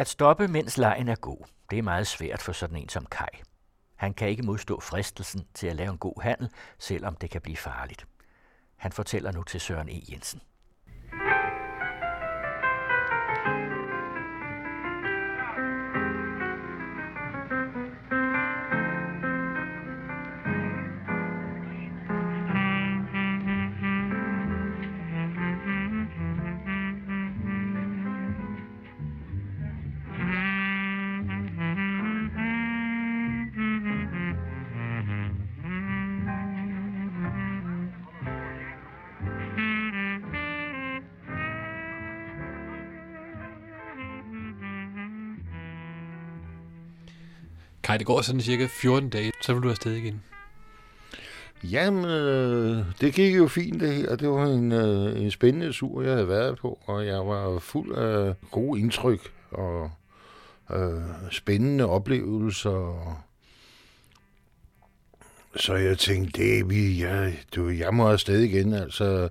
At stoppe, mens lejen er god, det er meget svært for sådan en som Kai. Han kan ikke modstå fristelsen til at lave en god handel, selvom det kan blive farligt. Han fortæller nu til Søren E. Jensen. Går sådan cirka 14 dage, så vil du afsted igen. Jamen, øh, det gik jo fint det her. Det var en, øh, en spændende tur, jeg havde været på, og jeg var fuld af gode indtryk og øh, spændende oplevelser. Så jeg tænkte, det vi, jeg, du, jeg må afsted igen. Altså,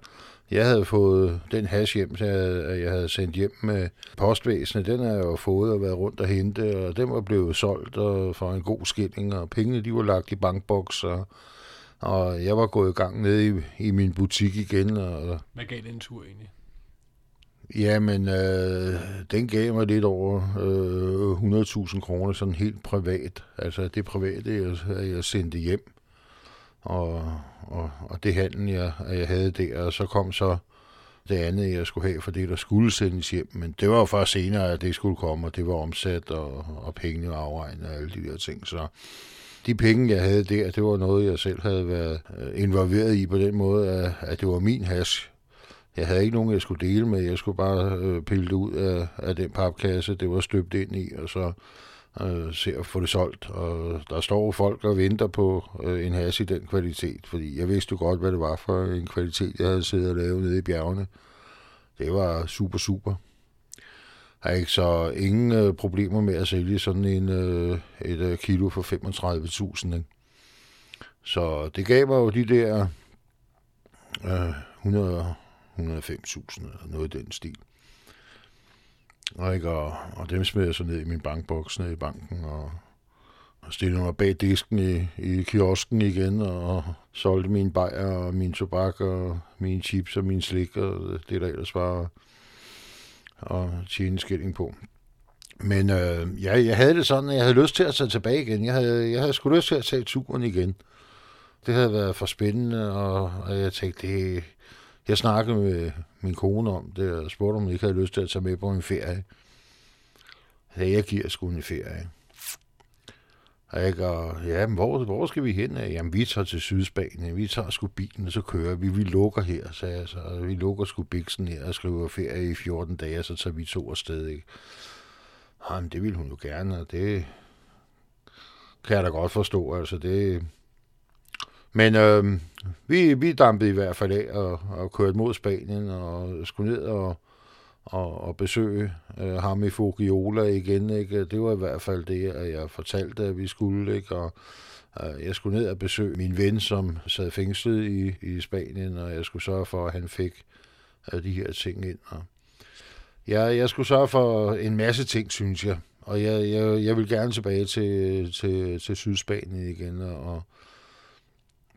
jeg havde fået den hash hjem, så jeg, havde sendt hjem med postvæsenet. Den har jeg jo fået og været rundt og hente, og den var blevet solgt og for en god skilling, og pengene de var lagt i bankboks, og, og jeg var gået i gang ned i, i min butik igen. Og, Hvad gav den tur egentlig? Jamen, øh, den gav mig lidt over øh, 100.000 kroner, sådan helt privat. Altså det private, jeg, jeg sendte hjem og, og, og det handel, jeg, jeg havde der, og så kom så det andet, jeg skulle have for det, der skulle sendes hjem. Men det var jo først senere, at det skulle komme, og det var omsat, og, og pengene var afregnet og alle de der ting. Så de penge, jeg havde der, det var noget, jeg selv havde været øh, involveret i på den måde, at, at det var min hash. Jeg havde ikke nogen, jeg skulle dele med. Jeg skulle bare øh, pille det ud af, af den papkasse, det var støbt ind i, og så øh, se at få det solgt. Og der står folk og venter på øh, en has i den kvalitet, fordi jeg vidste jo godt, hvad det var for en kvalitet, jeg havde siddet og lavet nede i bjergene. Det var super, super. Jeg har ikke så ingen øh, problemer med at sælge sådan en øh, et øh, kilo for 35.000. Ikke? Så det gav mig jo de der øh, 100 105.000 eller noget i den stil. Og, ikke, og, og dem smed jeg så ned i min bankboks ned i banken, og, og stillede mig bag disken i, i kiosken igen, og solgte min bajer og min tobak og mine chips og min slik, og det der ellers var og tjene skilling på. Men øh, ja, jeg havde det sådan, at jeg havde lyst til at tage tilbage igen. Jeg havde, jeg havde sgu lyst til at tage turen igen. Det havde været for spændende, og, og jeg tænkte, det, jeg snakkede med min kone om det, og spurgte, om jeg ikke havde lyst til at tage med på en ferie. Så jeg giver sgu en ferie. Og jeg ja, men hvor, hvor skal vi hen? Jamen, vi tager til Sydspanien. Vi tager sgu bilen, og så kører vi. Vi lukker her, sagde jeg så. Vi lukker sgu biksen her og skriver ferie i 14 dage, og så tager vi to afsted, ikke? Jamen, det ville hun jo gerne, og det kan jeg da godt forstå. Altså, det, men øh, vi, vi dampede i hvert fald af og, og kørte mod Spanien og skulle ned og, og, og besøge øh, ham i Fugiola igen. Ikke? Det var i hvert fald det, at jeg fortalte, at vi skulle. Ikke? Og, øh, jeg skulle ned og besøge min ven, som sad fængslet i, i Spanien, og jeg skulle sørge for, at han fik øh, de her ting ind. Og jeg, jeg skulle sørge for en masse ting, synes jeg. Og jeg, jeg, jeg vil gerne tilbage til, til, til Sydspanien igen, og,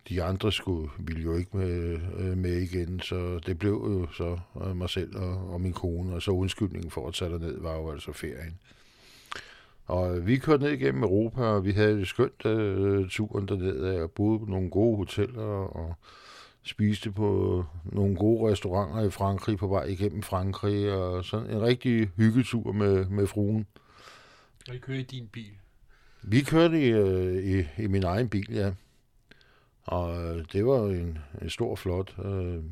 de andre skulle, ville jo ikke med, øh, med igen, så det blev jo så øh, mig selv og, og min kone, og så undskyldningen for at tage ned var jo altså ferien. Og vi kørte ned igennem Europa, og vi havde et skønt uh, turen derned, og boede på nogle gode hoteller, og spiste på nogle gode restauranter i Frankrig på vej igennem Frankrig, og sådan en rigtig hyggetur med, med fruen. Og I kører i din bil? Vi kørte i, uh, i, i min egen bil, ja. Og øh, det var en, en stor, flot øh,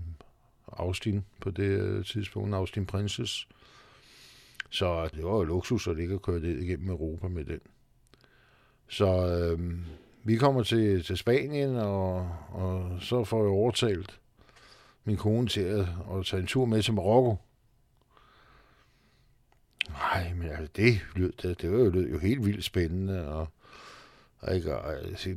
Austin på det øh, tidspunkt, Austin Princess. Så øh, det var jo luksus at ligge og køre det igennem Europa med den. Så øh, vi kommer til, til Spanien, og, og så får jeg overtalt min kone til at, at tage en tur med til Marokko. Nej, men altså, det, lød, det, det var jo, lød jo helt vildt spændende, og ikke, altså,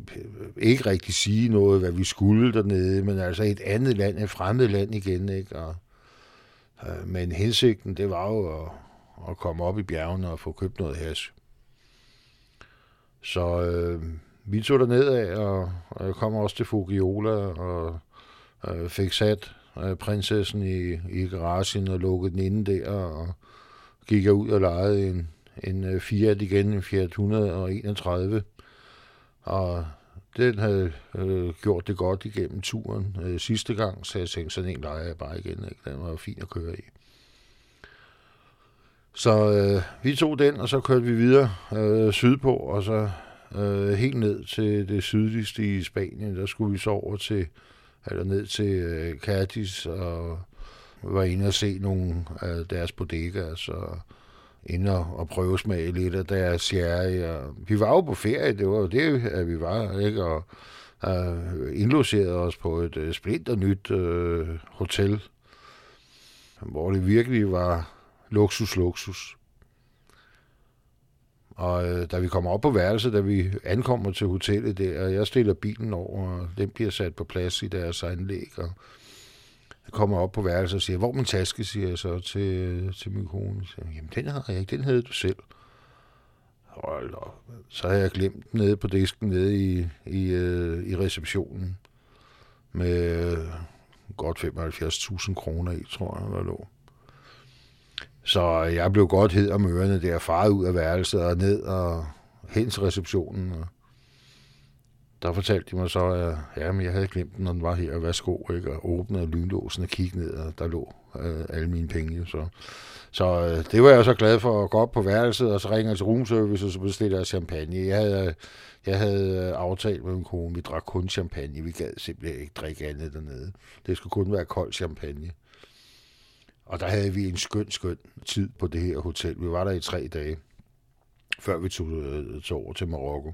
ikke rigtig sige noget, hvad vi skulle dernede, men altså et andet land, et fremmed land igen, ikke? Og, øh, men hensigten, det var jo at, at komme op i bjergene og få købt noget hash. Så øh, vi tog der ned af, og, og jeg kom også til Fugiola og øh, fik sat øh, prinsessen i, i garagen og lukkede den inde der, og gik jeg ud og lejede en, en øh, Fiat igen, en Fiat 131. Og den havde øh, gjort det godt igennem turen øh, sidste gang, så jeg tænkte, sådan en leger jeg bare igen. Ikke? Den var fin at køre i. Så øh, vi tog den, og så kørte vi videre øh, sydpå, og så øh, helt ned til det sydligste i Spanien. Der skulle vi så over til, eller ned til øh, Cadiz, og var inde og se nogle af deres bodegas, så inde og, og prøve smage lidt af deres sherry. Og vi var jo på ferie, det var jo det, at vi var, ikke? Og uh, indlogerede os på et øh, uh, splinter nyt uh, hotel, hvor det virkelig var luksus, luksus. Og øh, da vi kommer op på værelset, da vi ankommer til hotellet der, og jeg stiller bilen over, og den bliver sat på plads i deres anlæg, og jeg kommer op på værelset og siger, hvor min taske, siger jeg så til, til min kone. Jeg siger, Jamen, den havde jeg ikke, den havde du selv. Hold op. Så har jeg glemt den nede på disken nede i, i, øh, i receptionen med øh, godt 75.000 kroner i, tror jeg, der lå. Så jeg blev godt hed om ørerne der, faret ud af værelset og ned og hen til receptionen. Og der fortalte de mig så, at ja, men jeg havde glemt den, når den var her, og værsgo, ikke? og åbnede lynlåsen og kiggede ned, og der lå øh, alle mine penge. Så, så øh, det var jeg så glad for at gå op på værelset, og så ringer jeg til roomservice, og så bestiller jeg champagne. Jeg havde, øh, jeg havde øh, aftalt med min kone, vi drak kun champagne. Vi gad simpelthen ikke drikke andet dernede. Det skulle kun være kold champagne. Og der havde vi en skøn, skøn tid på det her hotel. Vi var der i tre dage, før vi tog, øh, tog over til Marokko.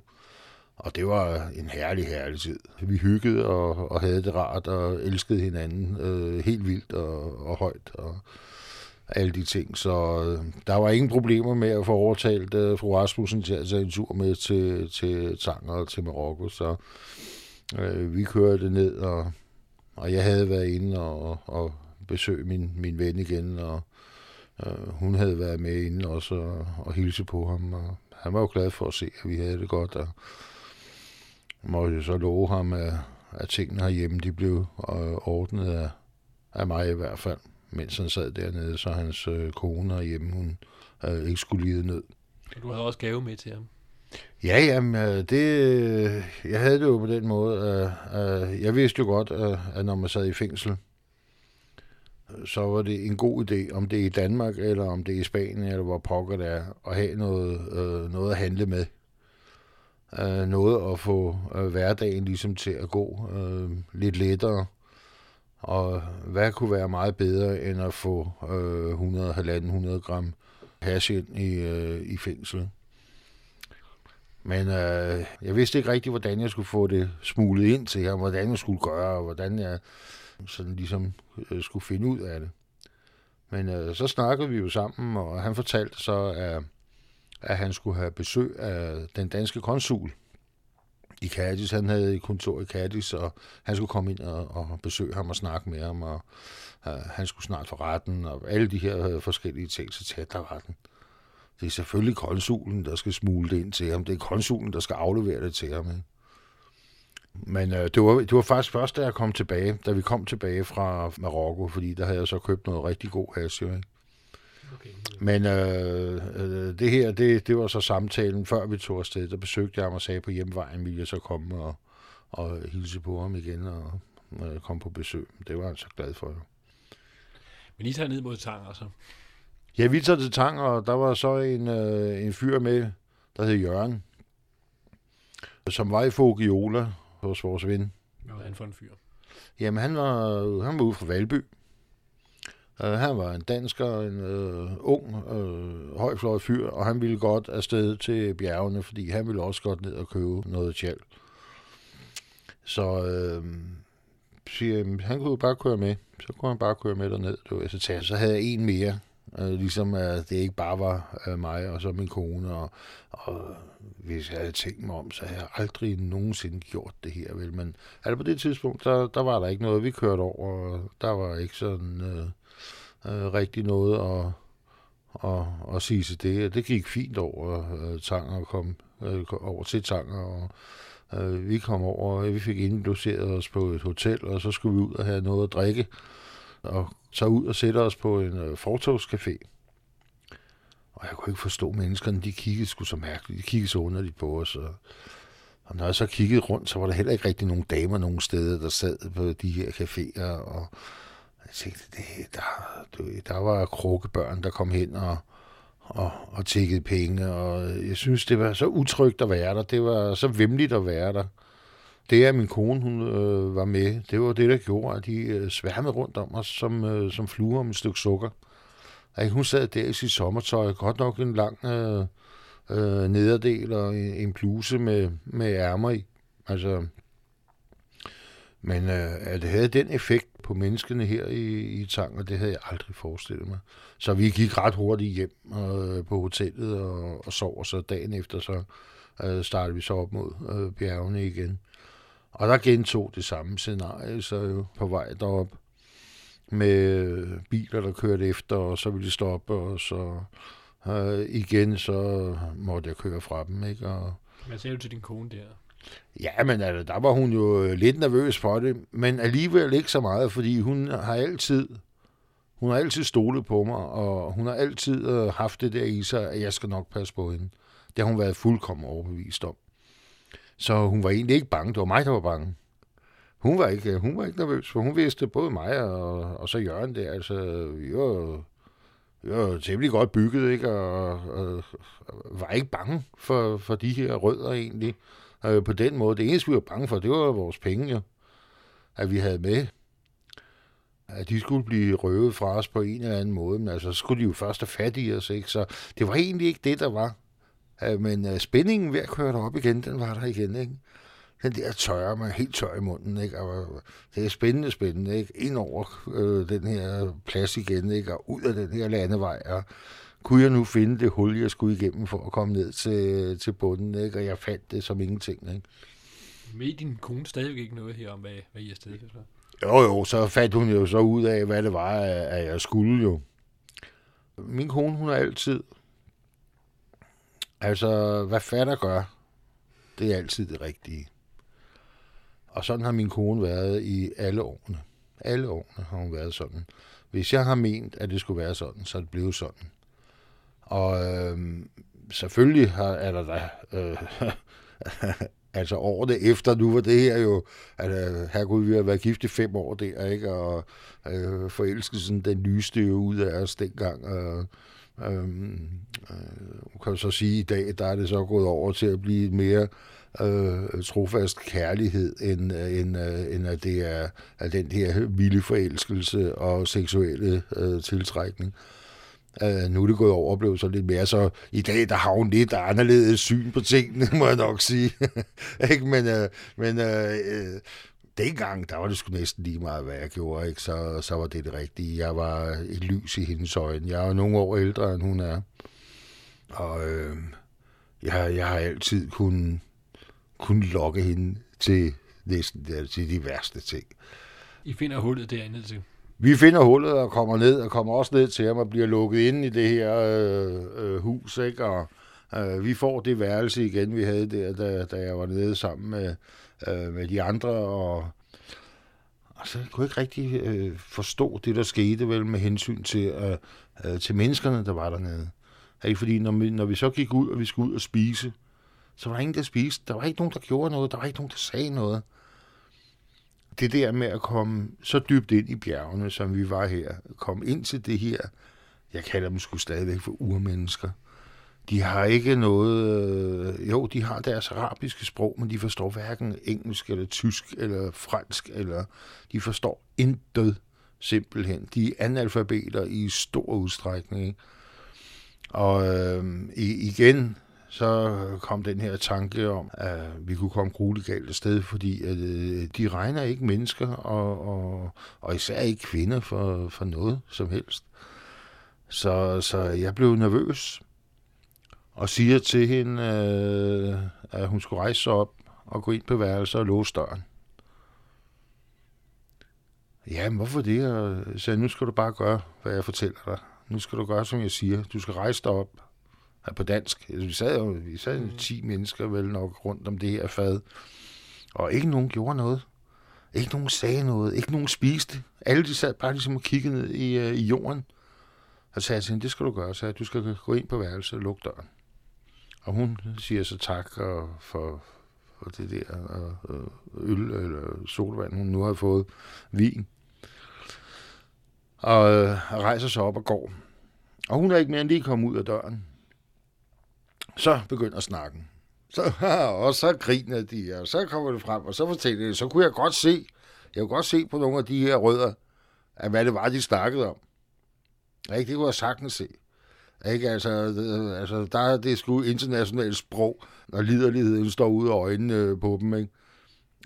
Og det var en herlig, herlig tid. Vi hyggede og, og havde det rart og elskede hinanden øh, helt vildt og, og højt og alle de ting. Så øh, der var ingen problemer med at få overtalt øh, fru Rasmussen til at tage en tur med til, til Tanger og til Marokko. Så øh, vi kørte ned, og, og jeg havde været inde og, og besøge min, min ven igen, og øh, hun havde været med inde også og, og hilse på ham, og han var jo glad for at se, at vi havde det godt, og måtte jo så love ham, at, at tingene herhjemme, de blev øh, ordnet af, af mig i hvert fald, mens han sad dernede, så hans øh, kone herhjemme, hun øh, ikke skulle lide ned. Og du havde også gave med til ham? Ja, jamen, øh, det, jeg havde det jo på den måde, at jeg vidste jo godt, at, at når man sad i fængsel, så var det en god idé, om det er i Danmark, eller om det er i Spanien, eller hvor pokker det er, at have noget, øh, noget at handle med. Øh, noget at få øh, hverdagen ligesom til at gå øh, lidt lettere. Og hvad kunne være meget bedre, end at få øh, 100-100 gram hash ind i, øh, i fængslet. Men øh, jeg vidste ikke rigtigt, hvordan jeg skulle få det smuglet ind til ham, hvordan jeg skulle gøre, og hvordan jeg sådan ligesom øh, skulle finde ud af det. Men øh, så snakkede vi jo sammen, og han fortalte så, at, at han skulle have besøg af den danske konsul i Cadiz. Han havde et kontor i Cadiz, og han skulle komme ind og, og besøge ham og snakke med ham, og uh, han skulle snart for retten, og alle de her øh, forskellige ting, så tæt der retten. Det er selvfølgelig konsulen, der skal smule det ind til ham. Det er konsulen, der skal aflevere det til ham. Ikke? Men øh, det, var, det var faktisk først, da jeg kom tilbage, da vi kom tilbage fra Marokko, fordi der havde jeg så købt noget rigtig god hash, ikke? Okay. Men øh, øh, det her, det, det var så samtalen, før vi tog afsted. Der besøgte jeg ham og sagde, på hjemvejen ville jeg så komme og, og hilse på ham igen og øh, komme på besøg. Det var han så glad for. Men I tager ned mod Tang også? Ja, vi tager til Tang, og der var så en, øh, en fyr med, der hed Jørgen, som var i Fogiola, hos vores ven. Hvad var han for en fyr? Jamen, han var, han var ude fra Valby. Uh, han var en dansker, en uh, ung, øh, uh, højfløjet fyr, og han ville godt afsted til bjergene, fordi han ville også godt ned og købe noget tjal. Så uh, siger, han kunne bare køre med. Så kunne han bare køre med derned. Så, så havde jeg en mere, Øh, ligesom at det ikke bare var øh, mig og så min kone. Og, og hvis jeg havde tænkt mig om, så havde jeg aldrig nogensinde gjort det her. Vel? Men altså på det tidspunkt, der, der var der ikke noget, vi kørte over. Og der var ikke sådan øh, øh, rigtig noget at, og, og sige til det. Det gik fint over øh, Tanger og kom øh, over til Tanger, og øh, vi kom over, og vi fik indlogeret os på et hotel, og så skulle vi ud og have noget at drikke, og så ud og sætte os på en øh, fortogscafé. Og jeg kunne ikke forstå menneskerne, de kiggede sgu så mærkeligt, de kiggede så underligt på os, og, og når jeg så kiggede rundt, så var der heller ikke rigtig nogen damer nogen steder, der sad på de her caféer, og jeg tænkte, det, der, der var krukkebørn, der kom hen og, og, og tækkede penge, og jeg synes, det var så utrygt at være der. Det var så vemmeligt at være der. Det, at min kone hun, øh, var med, det var det, der gjorde, at de øh, sværmede rundt om os som, øh, som fluer om et stykke sukker. At hun sad der i sit sommertøj, godt nok en lang øh, øh, nederdel og en, en bluse med, med ærmer i. Altså, men øh, at det havde den effekt på menneskene her i, i Tanger, det havde jeg aldrig forestillet mig. Så vi gik ret hurtigt hjem øh, på hotellet og, og sov, og så dagen efter så øh, startede vi så op mod øh, bjergene igen. Og der gentog det samme scenarie, så jo på vej derop med øh, biler, der kørte efter, og så ville de stoppe, og så øh, igen, så måtte jeg køre fra dem, ikke? Og, Hvad sagde du til din kone der? Ja, men altså, der var hun jo øh, lidt nervøs for det, men alligevel ikke så meget, fordi hun har altid, hun har altid stolet på mig, og hun har altid øh, haft det der i sig, at jeg skal nok passe på hende. Det har hun været fuldkommen overbevist om. Så hun var egentlig ikke bange, det var mig, der var bange. Hun var ikke, hun var ikke nervøs, for hun vidste både mig og, og så Jørgen der, altså, vi var, vi var temmelig godt bygget, ikke, og, og, og var ikke bange for, for de her rødder egentlig øh, på den måde. Det eneste, vi var bange for, det var vores penge, jo, at vi havde med. At de skulle blive røvet fra os på en eller anden måde, men altså, så skulle de jo først have fat i os, ikke? Så det var egentlig ikke det, der var. Øh, men øh, spændingen ved at køre derop igen, den var der igen, ikke? Den der tørre, man helt tør i munden, ikke? Og øh, det er spændende, spændende, ikke? Ind over øh, den her plads igen, ikke? Og ud af den her landevej, og kunne jeg nu finde det hul, jeg skulle igennem for at komme ned til, til bunden, ikke? og jeg fandt det som ingenting. Ikke? Ved din kone stadigvæk ikke noget her om, hvad, hvad I er stedet for? Jo, jo, så fandt hun jo så ud af, hvad det var, at jeg skulle jo. Min kone, hun er altid... Altså, hvad fatter gør, det er altid det rigtige. Og sådan har min kone været i alle årene. Alle årene har hun været sådan. Hvis jeg har ment, at det skulle være sådan, så er det blevet sådan. Og øh, selvfølgelig har, er der da, øh, altså året efter, nu var det her jo, at øh, her kunne vi have været gift i fem år der, ikke? Og øh, forelskelsen, den nyeste jo ud af os dengang. Og, øhm, øh, øh, kan så sige, at i dag, der er det så gået over til at blive mere øh, trofast kærlighed, end, øh, end, øh, end at det er at den her vilde forelskelse og seksuelle øh, tiltrækning. Øh, nu er det gået over og blevet så lidt mere, så i dag der har hun lidt anderledes syn på tingene, må jeg nok sige. ikke? Men, øh, men øh, uh, dengang, der var det sgu næsten lige meget, hvad jeg gjorde, ikke? Så, så var det det rigtige. Jeg var et lys i hendes øjne. Jeg er nogle år ældre, end hun er. Og øh, jeg, jeg har altid kun, kun lokke hende til næsten til de værste ting. I finder hullet derinde til? Vi finder hullet og kommer ned, og kommer også ned til ham og bliver lukket ind i det her øh, øh, hus, ikke? Og øh, vi får det værelse igen, vi havde der, da, da jeg var nede sammen med, øh, med de andre, og altså, jeg kunne ikke rigtig øh, forstå det, der skete vel med hensyn til, øh, øh, til menneskerne, der var dernede. Ikke? Fordi når vi, når vi så gik ud, og vi skulle ud og spise, så var der ingen, der spiste. Der var ikke nogen, der gjorde noget. Der var ikke nogen, der sagde noget det der med at komme så dybt ind i bjergene, som vi var her, komme ind til det her, jeg kalder dem sgu stadigvæk for urmennesker. De har ikke noget, øh, jo, de har deres arabiske sprog, men de forstår hverken engelsk eller tysk eller fransk, eller de forstår intet simpelthen. De er analfabeter i stor udstrækning. Ikke? Og øh, igen, så kom den her tanke om, at vi kunne komme grueligt galt sted, fordi at, øh, de regner ikke mennesker, og, og, og især ikke kvinder for, for noget som helst. Så, så jeg blev nervøs, og siger til hende, øh, at hun skulle rejse sig op og gå ind på værelset og låse døren. Ja, men hvorfor det? Og så nu skal du bare gøre, hvad jeg fortæller dig. nu skal du gøre, som jeg siger. Du skal rejse dig op på dansk. Altså, vi sad jo vi sad mm. 10 mennesker vel nok rundt om det her fad. Og ikke nogen gjorde noget. Ikke nogen sagde noget. Ikke nogen spiste. Alle de sad bare ligesom og kiggede ned i, uh, i jorden. Og sagde til hende, det skal du gøre. Så du skal gå ind på værelset og lukke døren. Og hun siger så tak og for, for det der og, og øl eller solvand, hun nu har fået. Vin. Og øh, rejser sig op og går. Og hun er ikke mere end lige kommet ud af døren. Så begynder snakken. Så, og så griner de, og så kommer det frem, og så fortæller de, så kunne jeg godt se, jeg kunne godt se på nogle af de her rødder, at hvad det var, de snakkede om. Ikke? Det kunne jeg sagtens se. Ikke? Altså, altså, der er det sgu internationalt sprog, når liderligheden står ud af øjnene øh, på dem. Ikke?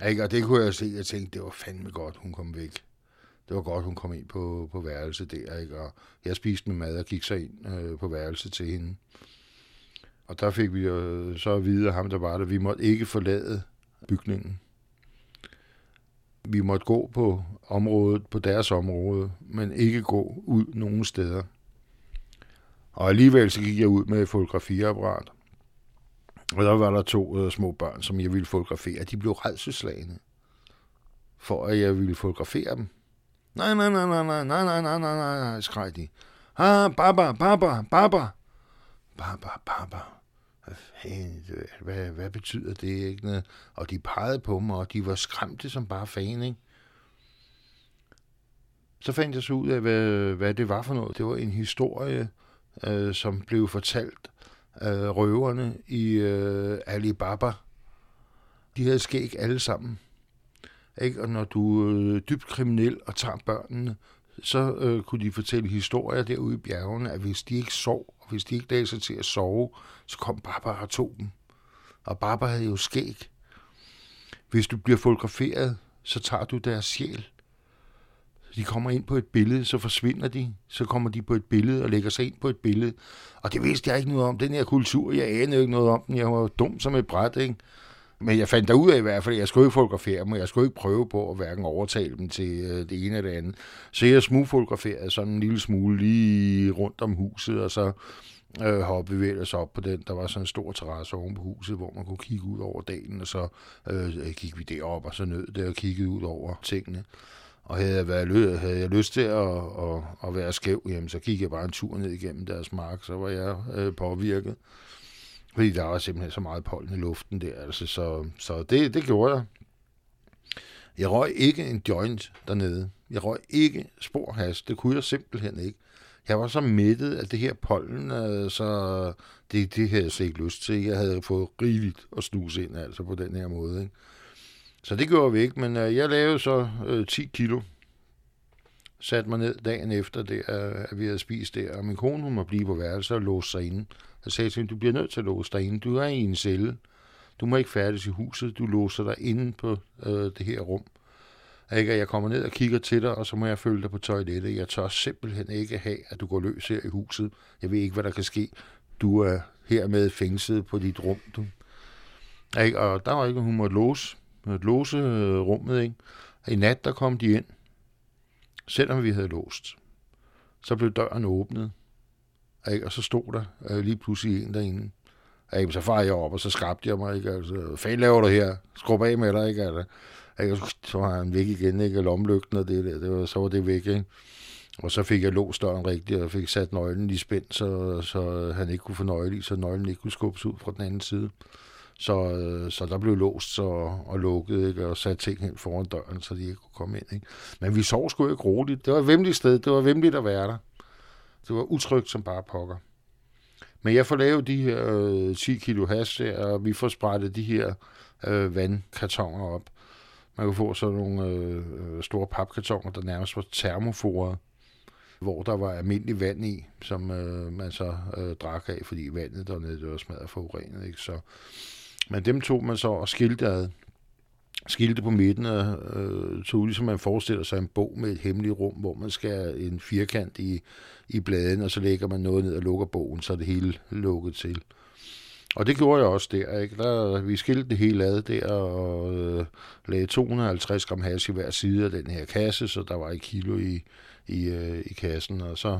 Ikke? Og det kunne jeg se, jeg tænkte, det var fandme godt, hun kom væk. Det var godt, hun kom ind på, på værelset der. Ikke? Og jeg spiste med mad og gik så ind øh, på værelset til hende. Og der fik vi jo så at vide af ham, der var der, vi måtte ikke forlade bygningen. Vi måtte gå på området, på deres område, men ikke gå ud nogen steder. Og alligevel så gik jeg ud med et fotografiapparat. Og der var der to små børn, som jeg ville fotografere. De blev redselslagende for at jeg ville fotografere dem. Nej, nej, nej, nej, nej, nej, nej, nej, nej, nej, nej, skreg de. Ah, baba, baba, baba. Baba, baba. Hvad, hvad, hvad betyder det? Ikke? Og de pegede på mig, og de var skræmte som bare fan, ikke? Så fandt jeg så ud af, hvad, hvad det var for noget. Det var en historie, øh, som blev fortalt af røverne i øh, Alibaba. De havde skæg alle sammen. Ikke? Og når du øh, er dybt kriminel og tager børnene, så øh, kunne de fortælle historier derude i bjergene, at hvis de ikke sov, hvis de ikke lagde sig til at sove, så kom Barbara og tog dem. Og Barbara havde jo skæg. Hvis du bliver fotograferet, så tager du deres sjæl. De kommer ind på et billede, så forsvinder de. Så kommer de på et billede og lægger sig ind på et billede. Og det vidste jeg ikke noget om. Den her kultur, jeg anede ikke noget om den. Jeg var dum som et bræt, ikke? Men jeg fandt ud af i hvert fald, at jeg skulle ikke fotografere dem, og jeg skulle ikke prøve på at hverken overtale dem til øh, det ene eller det andet. Så jeg smugfotograferede sådan en lille smule lige rundt om huset, og så øh, hoppede vi ellers op på den. Der var sådan en stor terrasse oven på huset, hvor man kunne kigge ud over dalen, og så øh, gik vi derop og så nød det og kiggede ud over tingene. Og havde jeg, været, havde jeg lyst til at, at, at være skæv, jamen, så gik jeg bare en tur ned igennem deres mark, så var jeg øh, påvirket. Fordi der var simpelthen så meget pollen i luften der. Altså, så så det, det gjorde jeg. Jeg røg ikke en joint dernede. Jeg røg ikke sporhas. Det kunne jeg simpelthen ikke. Jeg var så mættet af det her pollen, øh, så det, det havde jeg slet ikke lyst til. Jeg havde fået rigeligt at snuse ind altså på den her måde. Ikke? Så det gjorde vi ikke, men øh, jeg lavede så øh, 10 kilo. Satte mig ned dagen efter, det, øh, at vi havde spist der, og min kone hun må blive på værelse og låse sig inde. Jeg sagde til hende, du bliver nødt til at låse dig inde. Du er i en celle. Du må ikke færdes i huset. Du låser dig inde på øh, det her rum. Ikke? Jeg kommer ned og kigger til dig, og så må jeg følge dig på toilettet. Jeg tør simpelthen ikke have, at du går løs her i huset. Jeg ved ikke, hvad der kan ske. Du er hermed fængslet på dit rum. Du. Ikke? Og der var ikke, hun måtte låse, måtte låse øh, rummet. Ikke? I nat, der kom de ind, selvom vi havde låst. Så blev døren åbnet, ikke? Og så stod der øh, lige pludselig en derinde. Ikke? Så far jeg op, og så skabte jeg mig. Ikke? Altså, hvad fanden laver du her? Skrub af med dig, ikke? Altså, ikke? Så var han væk igen, ikke? Lomlygten og det der. Det var, så var det væk, ikke? Og så fik jeg låst døren rigtigt, og fik sat nøglen i spænd, så, så han ikke kunne få nøgle i, så nøglen ikke kunne skubbes ud fra den anden side. Så, øh, så der blev låst så, og lukket, ikke? og sat ting hen foran døren, så de ikke kunne komme ind. Ikke? Men vi sov sgu ikke roligt. Det var et vemmeligt sted. Det var vemmeligt at være der. Det var utrygt som bare pokker. Men jeg får lavet de her øh, 10 kilo hash der, og vi får sprættet de her øh, vandkartoner op. Man kan få sådan nogle øh, øh, store papkartoner, der nærmest var termoforet, hvor der var almindelig vand i, som øh, man så øh, drak af, fordi vandet dernede det var smadret forurenet. Ikke? Så, men dem tog man så og skilte ad skilte på midten og øh, tog ligesom man forestiller sig en bog med et hemmeligt rum, hvor man skal en firkant i, i bladen, og så lægger man noget ned og lukker bogen, så er det hele lukket til. Og det gjorde jeg også der. Ikke? der vi skilte det hele ad der og øh, lagde 250 gram hash i hver side af den her kasse, så der var et kilo i, i, øh, i kassen, og så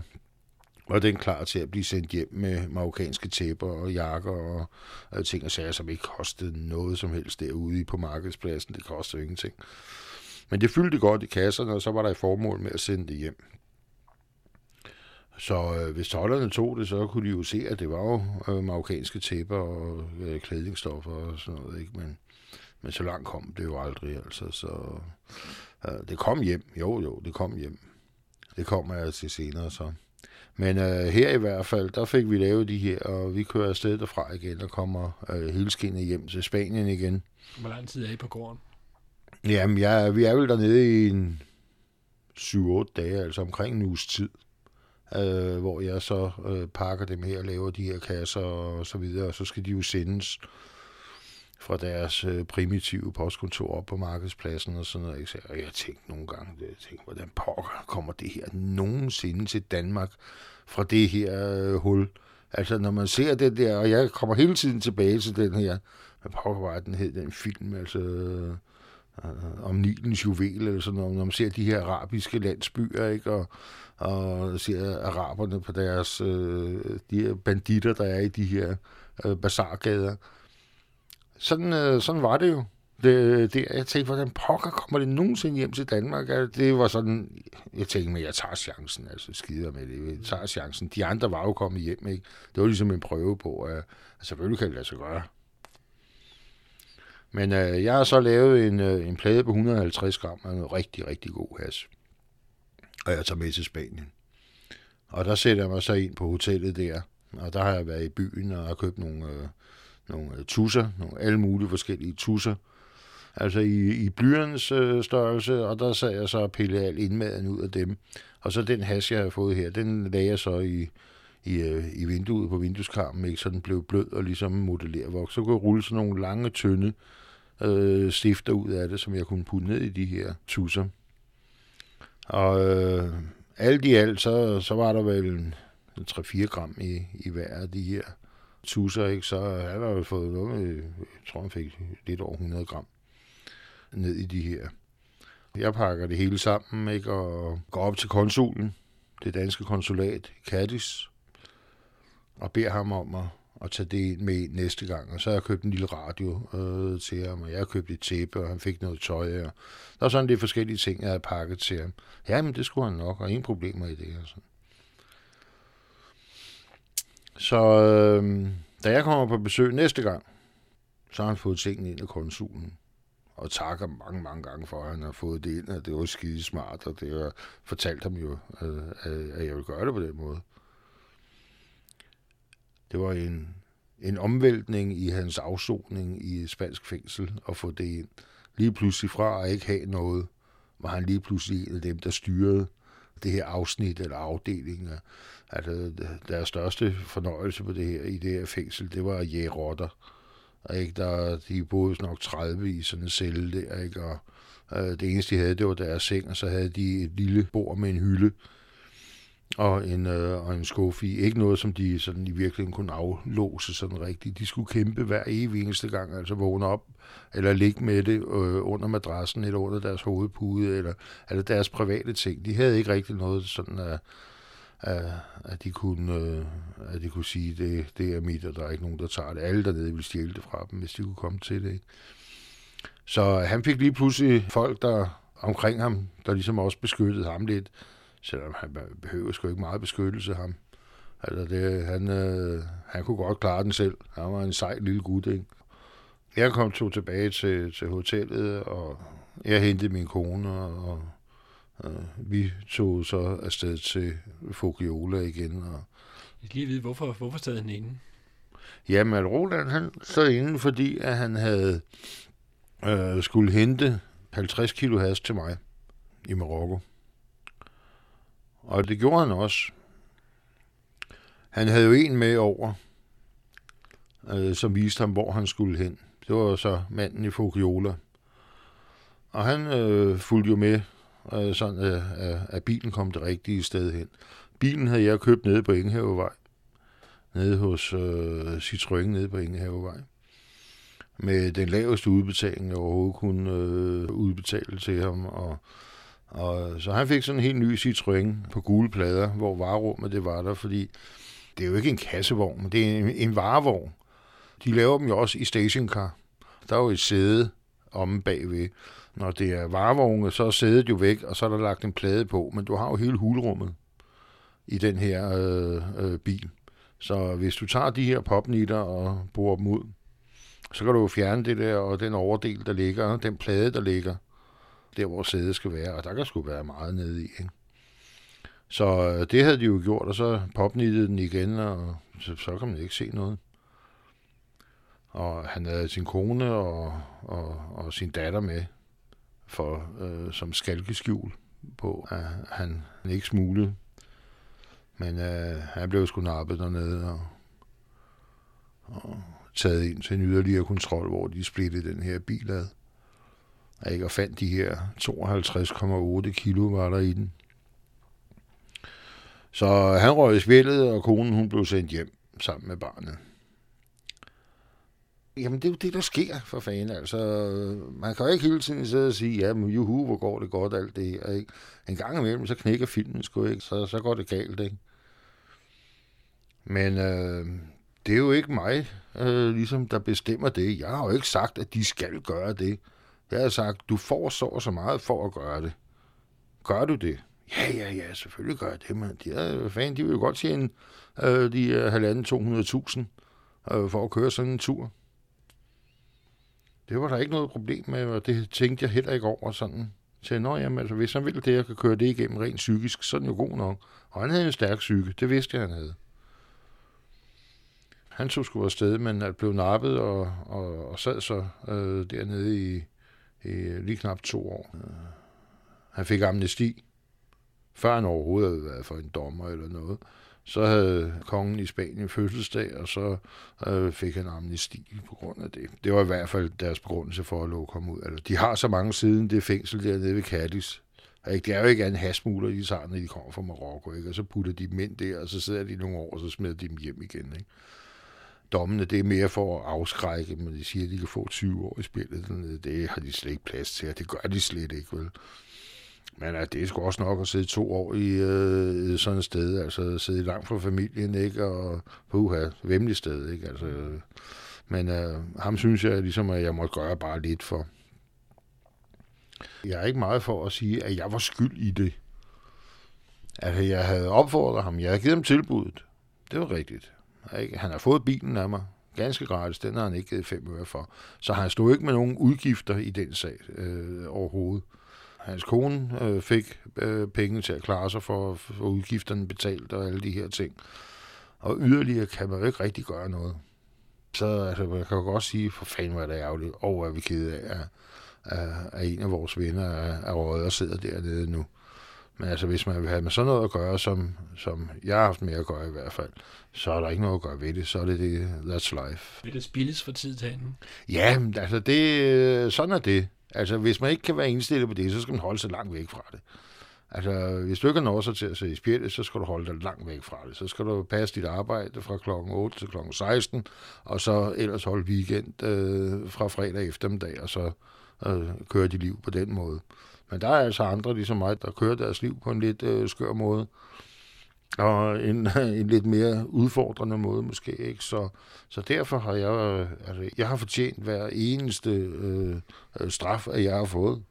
var den klar til at blive sendt hjem med marokkanske tæpper og jakker og, og ting og sager, som ikke kostede noget som helst derude på markedspladsen. Det kostede ingenting. Men det fyldte godt i kasserne, og så var der et formål med at sende det hjem. Så øh, hvis tollerne tog det, så kunne de jo se, at det var jo øh, marokkanske tæpper og øh, klædningsstoffer og sådan noget. Ikke? Men, men så langt kom det jo aldrig. Altså, så øh, det kom hjem. Jo, jo, det kom hjem. Det kommer jeg til senere så. Men øh, her i hvert fald, der fik vi lavet de her, og vi kører afsted derfra igen og kommer øh, hele skinnet hjem til Spanien igen. Hvor lang tid er I på gården? Jamen, jeg, vi er vel dernede i en 7-8 dage, altså omkring en uges tid, øh, hvor jeg så øh, pakker dem her og laver de her kasser og så videre, og så skal de jo sendes fra deres øh, primitive postkontor op på markedspladsen og sådan noget. Og jeg tænkte nogle gange, jeg tænkte, hvordan pokker kommer det her nogensinde til Danmark fra det her øh, hul? Altså, når man ser det der, og jeg kommer hele tiden tilbage til den her, hvad pokker var den hed, den film, altså øh, om Nilens juvel, eller sådan noget, når man ser de her arabiske landsbyer, ikke, og, og ser araberne på deres, øh, de her banditter, der er i de her øh, bazargader, sådan, øh, sådan var det jo. Det, øh, det, jeg tænkte, hvordan pokker kommer det nogensinde hjem til Danmark? Altså, det var sådan, jeg tænkte, men jeg tager chancen, altså skider med det, jeg tager chancen. De andre var jo kommet hjem, ikke? Det var ligesom en prøve på, at, øh, selvfølgelig kan det lade sig gøre. Men øh, jeg har så lavet en, øh, en plade på 150 gram af noget rigtig, rigtig god has. Og jeg tager med til Spanien. Og der sætter jeg mig så ind på hotellet der, og der har jeg været i byen og har købt nogle... Øh, nogle øh, tusser, nogle alle mulige forskellige tusser, altså i, i blyernes øh, størrelse, og der sad jeg så og pillede al indmaden ud af dem. Og så den has, jeg har fået her, den lagde jeg så i, i, øh, i vinduet på vindueskarmen, ikke? så den blev blød og ligesom modellervoks. Så kunne jeg rulle sådan nogle lange, tynde øh, stifter ud af det, som jeg kunne putte ned i de her tusser. Og øh, alt i alt, så, så var der vel 3-4 gram i, i hver af de her tusser, ikke, så han har jo fået noget, jeg tror han fik lidt over 100 gram ned i de her. Jeg pakker det hele sammen ikke, og går op til konsulen, det danske konsulat i Cadiz, og beder ham om at, at tage det med næste gang. Og så har jeg købt en lille radio øh, til ham, og jeg har købt et tæppe, og han fik noget tøj. Og der er sådan lidt forskellige ting, jeg har pakket til ham. Ja, men det skulle han nok, og ingen problemer i det. Og sådan. Så øh, da jeg kommer på besøg næste gang, så har han fået tingene ind af konsulen. Og takker mange, mange gange for, at han har fået det ind, og det var skide smart, og det har fortalt ham jo, øh, øh, at jeg vil gøre det på den måde. Det var en, en omvæltning i hans afsoning i spansk fængsel at få det ind. Lige pludselig fra at ikke have noget, var han lige pludselig en af dem, der styrede det her afsnit eller afdeling. Altså, øh, deres største fornøjelse på det her, i det her fængsel, det var at jæge rotter. Og ikke, der, de boede nok 30 i sådan en celle der, ikke? Og øh, det eneste, de havde, det var deres seng, og så havde de et lille bord med en hylde og en, øh, og en skuffi. Ikke noget, som de sådan i virkeligheden kunne aflåse sådan rigtigt. De skulle kæmpe hver evig eneste gang, altså vågne op eller ligge med det øh, under madrassen eller under deres hovedpude, eller, eller deres private ting. De havde ikke rigtig noget sådan, at, at, at, de, kunne, øh, at de kunne sige, det, det er mit, og der er ikke nogen, der tager det. Alle dernede ville stjæle det fra dem, hvis de kunne komme til det. Ikke? Så han fik lige pludselig folk, der omkring ham, der ligesom også beskyttede ham lidt, selvom han behøver sgu ikke meget beskyttelse ham. Altså det, han, øh, han kunne godt klare den selv. Han var en sej lille gut, ikke? Jeg kom to tilbage til, til hotellet, og jeg hentede min kone, og, og vi tog så afsted til Fogiola igen. Og, jeg lige vide, hvorfor, hvorfor stod han inde? Jamen, Roland, han stod inde, fordi at han havde øh, skulle hente 50 kilo has til mig i Marokko. Og det gjorde han også. Han havde jo en med over, øh, som viste ham, hvor han skulle hen. Det var så manden i Fokiola. Og han øh, fulgte jo med, øh, sådan øh, at bilen kom det rigtige sted hen. Bilen havde jeg købt nede på Ingehavevej. Nede hos øh, Citroën nede på Ingehavevej. Med den laveste udbetaling, jeg overhovedet kunne øh, udbetale til ham. Og, og så han fik sådan en helt ny Citroën på gule plader, hvor varerummet det var der, fordi det er jo ikke en kassevogn, men det er en, en varevogn. De laver dem jo også i stationcar. Der er jo et sæde omme bagved. Når det er varevogne, så er sædet jo væk, og så er der lagt en plade på, men du har jo hele hulrummet i den her øh, øh, bil. Så hvis du tager de her popnitter og bruger dem ud, så kan du jo fjerne det der og den overdel, der ligger, den plade, der ligger, der hvor sædet skal være, og der kan sgu være meget nede i. Ikke? Så øh, det havde de jo gjort, og så popnittede den igen, og så, så kan man ikke se noget. Og han havde sin kone og, og, og sin datter med for øh, som skalkeskjul på, at han ikke smuglede. Men øh, han blev sgu nappet dernede og, og taget ind til en yderligere kontrol, hvor de splittede den her bil ad. Og fandt de her 52,8 kilo var der i den. Så han røg i spillet, og konen hun blev sendt hjem sammen med barnet. Jamen, det er jo det, der sker for fanden. Altså, man kan jo ikke hele tiden sidde og sige, ja, men juhu, hvor går det godt, alt det her. Ikke? En gang imellem, så knækker filmen sgu ikke, så, så går det galt, ikke? Men øh, det er jo ikke mig, øh, ligesom, der bestemmer det. Jeg har jo ikke sagt, at de skal gøre det. Jeg har sagt, du får så og så meget for at gøre det. Gør du det? Ja, ja, ja, selvfølgelig gør jeg det, men de, er, fan, de vil jo godt tjene øh, de øh, halvanden 200.000 øh, for at køre sådan en tur. Det var der ikke noget problem med, og det tænkte jeg heller ikke over sådan. Så nå, jamen, altså, hvis han ville det, jeg kan køre det igennem rent psykisk, så er den jo god nok. Og han havde en stærk psyke, det vidste jeg, han havde. Han tog sgu afsted, men blev nappet og, og, og sad så øh, dernede i, i lige knap to år. Han fik amnesti, før han overhovedet havde været for en dommer eller noget. Så havde kongen i Spanien fødselsdag, og så øh, fik han amnesti på grund af det. Det var i hvert fald deres begrundelse for at lukke ham ud. Altså, de har så mange siden det fængsel dernede ved Cadiz. Ikke? Det er jo ikke en hasmuler, de tager, når de kommer fra Marokko. Ikke? Og så putter de dem ind der, og så sidder de nogle år, og så smider de dem hjem igen. Ikke? Dommene, det er mere for at afskrække, men de siger, at de kan få 20 år i spillet. Det har de slet ikke plads til, og det gør de slet ikke, vel? Men at det er sgu også nok at sidde to år i øh, sådan et sted, altså sidde langt fra familien, ikke? Og puha, vemmelig sted, ikke? Altså, øh, men øh, ham synes jeg ligesom, at jeg måtte gøre bare lidt for. Jeg er ikke meget for at sige, at jeg var skyld i det. Altså, jeg havde opfordret ham. Jeg havde givet ham tilbuddet. Det var rigtigt. Ikke? Han har fået bilen af mig. Ganske gratis. Den har han ikke givet fem øre for. Så han stod ikke med nogen udgifter i den sag øh, overhovedet. Hans kone øh, fik øh, penge til at klare sig for, for udgifterne betalt og alle de her ting. Og yderligere kan man jo ikke rigtig gøre noget. Så altså, man kan jo godt sige, for fanden var det ærgerligt, og er vi kede af, at, at en af vores venner er, er røget og sidder dernede nu. Men altså, hvis man vil have med sådan noget at gøre, som, som jeg har haft med at gøre i hvert fald, så er der ikke noget at gøre ved det. Så er det det, that's life. Vil det spilles for tid til anden? Ja, altså det, sådan er det. Altså, hvis man ikke kan være indstillet på det, så skal man holde sig langt væk fra det. Altså, hvis du ikke har noget til at se i spjældet, så skal du holde dig langt væk fra det. Så skal du passe dit arbejde fra klokken 8 til klokken 16, og så ellers holde weekend øh, fra fredag eftermiddag, og så øh, køre dit liv på den måde. Men der er altså andre, ligesom mig, der kører deres liv på en lidt øh, skør måde og en, en lidt mere udfordrende måde måske. Ikke? Så, så derfor har jeg, øh, altså, jeg har fortjent hver eneste øh, straf, at jeg har fået.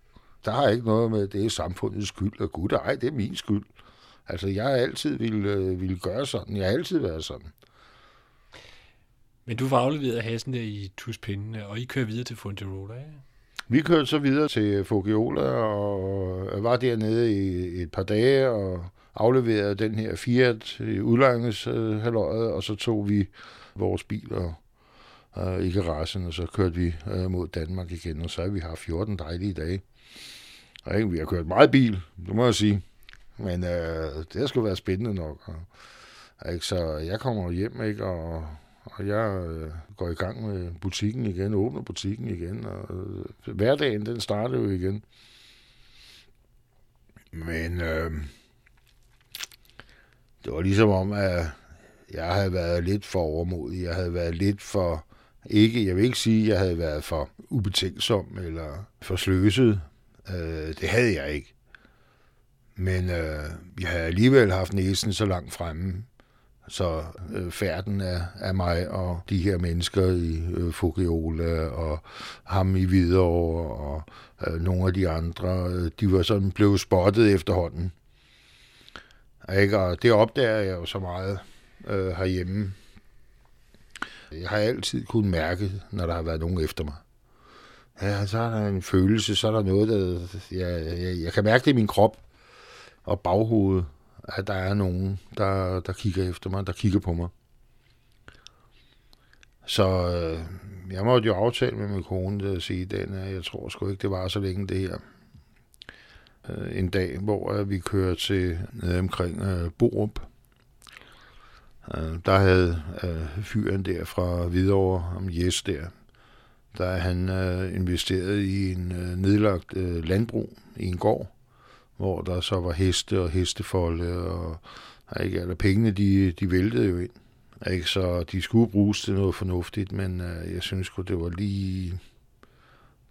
Der har ikke noget med, det er samfundets skyld, og gud, ej, det er min skyld. Altså, jeg har altid ville, øh, ville gøre sådan. Jeg har altid været sådan. Men du var afleveret Hassen der i Tuspindene, og I kører videre til Fuenterola, ikke? Vi kørte så videre til Fogiola og var dernede i et par dage og afleverede den her Fiat i udlejningshalvøjet, og så tog vi vores biler øh, i garagen, og så kørte vi øh, mod Danmark igen, og så har vi haft 14 dejlige dage. Og ikke, vi har kørt meget bil, det må jeg sige. Men øh, det har sgu været spændende nok. Og, ikke, så jeg kommer hjem, ikke, og, og jeg øh, går i gang med butikken igen, åbner butikken igen, og øh, hverdagen, den starter jo igen. Men øh, det var ligesom om, at jeg havde været lidt for overmodig. Jeg havde været lidt for, ikke, jeg vil ikke sige, at jeg havde været for ubetænksom eller for sløset. Øh, det havde jeg ikke. Men øh, jeg har alligevel haft næsen så langt fremme, så øh, færden af, af mig og de her mennesker i øh, Fugiola og ham i Hvidovre og øh, nogle af de andre, øh, de var sådan blevet spottet efterhånden. Ikke? Og det opdager jeg jo så meget øh, herhjemme. Jeg har altid kunnet mærke, når der har været nogen efter mig. Ja, så er der en følelse, så er der noget, der... Jeg, jeg, jeg kan mærke det i min krop og baghovedet at der er nogen, der, der kigger efter mig, der kigger på mig. Så øh, jeg måtte jo aftale med min kone at sige, den, at øh, jeg tror sgu ikke, det var så længe det her. Øh, en dag, hvor øh, vi kører til nede omkring øh, Borup. Øh, der havde øh, fyren der fra Hvidovre, om Jes der, der han øh, investeret i en øh, nedlagt øh, landbrug i en gård hvor der så var heste og hestefolde, og ikke, eller pengene, de, de væltede jo ind. Ikke? Så de skulle bruges til noget fornuftigt, men øh, jeg synes godt det var lige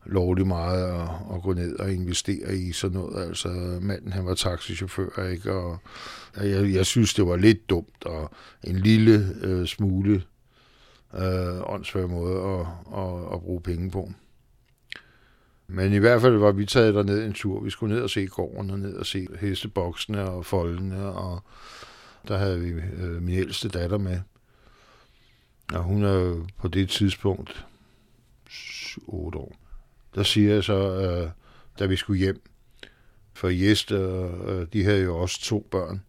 lovligt meget at, at gå ned og investere i sådan noget. Altså, manden, han var taxichauffør, ikke? Og jeg, jeg synes, det var lidt dumt, og en lille øh, smule øh, åndssvær måde at, at, at bruge penge på. Men i hvert fald var vi taget derned en tur. Vi skulle ned og se gården og ned og se hesteboksene og foldene, og der havde vi øh, min ældste datter med. Og hun er på det tidspunkt 8 år. Der siger jeg så, øh, da vi skulle hjem, for Jeste, øh, de havde jo også to børn,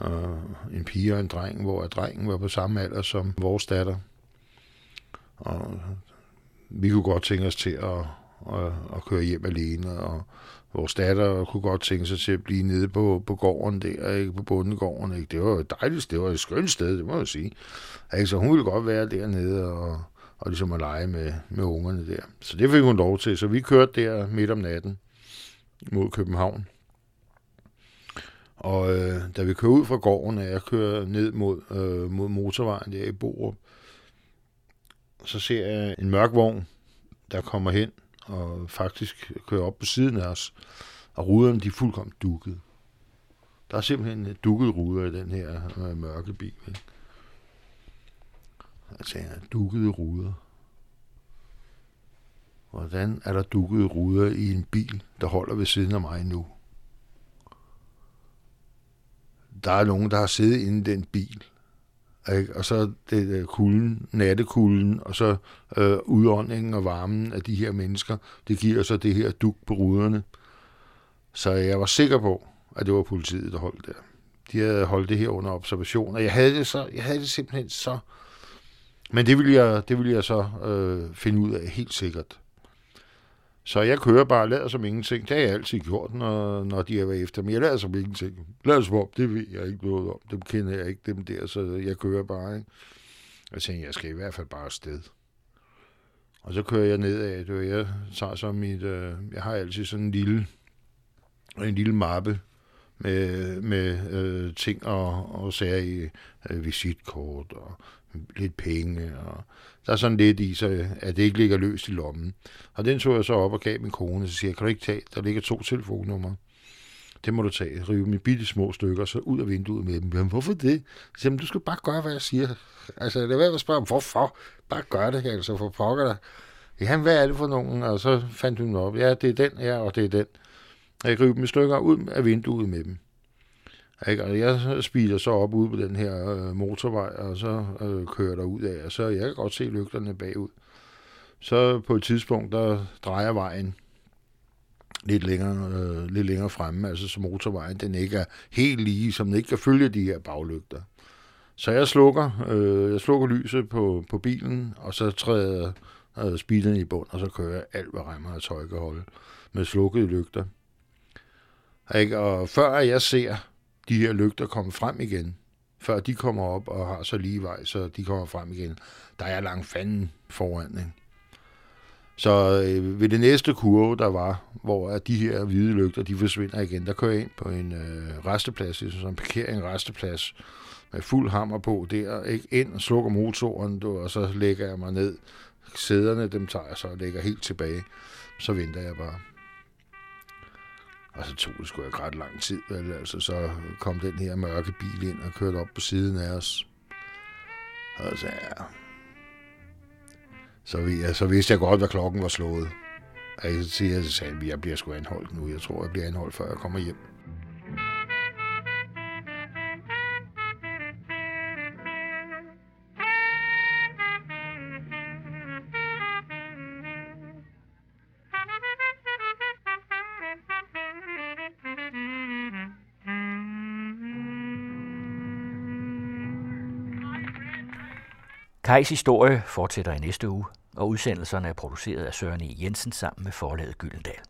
øh, en pige og en dreng, hvor drengen var på samme alder som vores datter. Og vi kunne godt tænke os til at at, at køre hjem alene, og vores datter kunne godt tænke sig til at blive nede på, på gården der, ikke? på bundegården. Ikke? Det var jo dejligt, det var et skønt sted, det må jeg sige. Ikke? Så hun ville godt være dernede og, og ligesom at lege med, med ungerne der. Så det fik hun lov til, så vi kørte der midt om natten mod København. Og øh, da vi kører ud fra gården, og jeg kører ned mod, øh, mod motorvejen der i Borup, så ser jeg en mørk vogn, der kommer hen og faktisk kører op på siden af os, og ruderne de er fuldkommen dukket. Der er simpelthen øh, dukket ruder i den her øh, mørke bil. Ikke? Altså, ja, dukkede ruder. Hvordan er der dukkede ruder i en bil, der holder ved siden af mig nu? Der er nogen, der har siddet inde i den bil, ikke? Og så det øh, kulden, nattekulden, og så øh, udåndingen og varmen af de her mennesker, det giver så det her duk på ruderne. Så jeg var sikker på, at det var politiet, der holdt der. De havde holdt det her under observation, og jeg havde det, så, jeg havde det simpelthen så... Men det ville jeg, det ville jeg så øh, finde ud af helt sikkert. Så jeg kører bare og lader som ingenting. Det har jeg altid gjort, når, når de er efter mig. Jeg lader som ingenting. Lader som om, det ved jeg ikke noget om. Dem kender jeg ikke, dem der, så jeg kører bare. Ikke? Jeg tænker, jeg skal i hvert fald bare afsted. Og så kører jeg nedad. Det jeg tager så mit... Øh, jeg har altid sådan en lille, en lille mappe med, med øh, ting og, og sager i øh, visitkort og lidt penge. Og der er sådan lidt i, så at det ikke ligger løst i lommen. Og den tog jeg så op og gav min kone, så siger jeg, kan du ikke tage, der ligger to telefonnumre. Det må du tage. Rive mine bitte små stykker, så ud af vinduet med dem. Jamen, hvorfor det? Så siger, du skal bare gøre, hvad jeg siger. Altså, det er værd at spørge, hvorfor? Bare gør det, altså, for pokker dig. Jamen, hvad er det for nogen? Og så fandt hun op. Ja, det er den, ja, og det er den. Jeg river dem i stykker ud af vinduet med dem. Ikke? Og jeg speeder så op ude på den her øh, motorvej, og så øh, kører der ud af, og så jeg kan godt se lygterne bagud. Så på et tidspunkt, der drejer vejen lidt længere, øh, lidt længere fremme, altså så motorvejen den ikke er helt lige, som den ikke kan følge de her baglygter. Så jeg slukker, øh, jeg slukker lyset på, på bilen, og så træder øh, speederen i bund, og så kører jeg alt, hvad rammer og tøj kan holde, med slukkede lygter. Ikke? Og før jeg ser de her lygter komme frem igen, før de kommer op og har så lige vej, så de kommer frem igen. Der er langt fanden foran, ikke? Så øh, ved det næste kurve, der var, hvor de her hvide lygter, de forsvinder igen, der kører jeg ind på en øh, resteplads, ligesom en parkering resteplads, med fuld hammer på der, ikke? ind og slukker motoren, du, og så lægger jeg mig ned. Sæderne, dem tager jeg så og lægger helt tilbage. Så venter jeg bare. Og så tog det sgu ikke ret lang tid. Vel? Altså, så kom den her mørke bil ind og kørte op på siden af os. Og så, ja. så, vi, så vidste jeg godt, hvad klokken var slået. Og jeg så sagde jeg, jeg bliver sgu anholdt nu. Jeg tror, jeg bliver anholdt, før jeg kommer hjem. Kajs historie fortsætter i næste uge, og udsendelserne er produceret af Søren E. Jensen sammen med forlaget Gyldendal.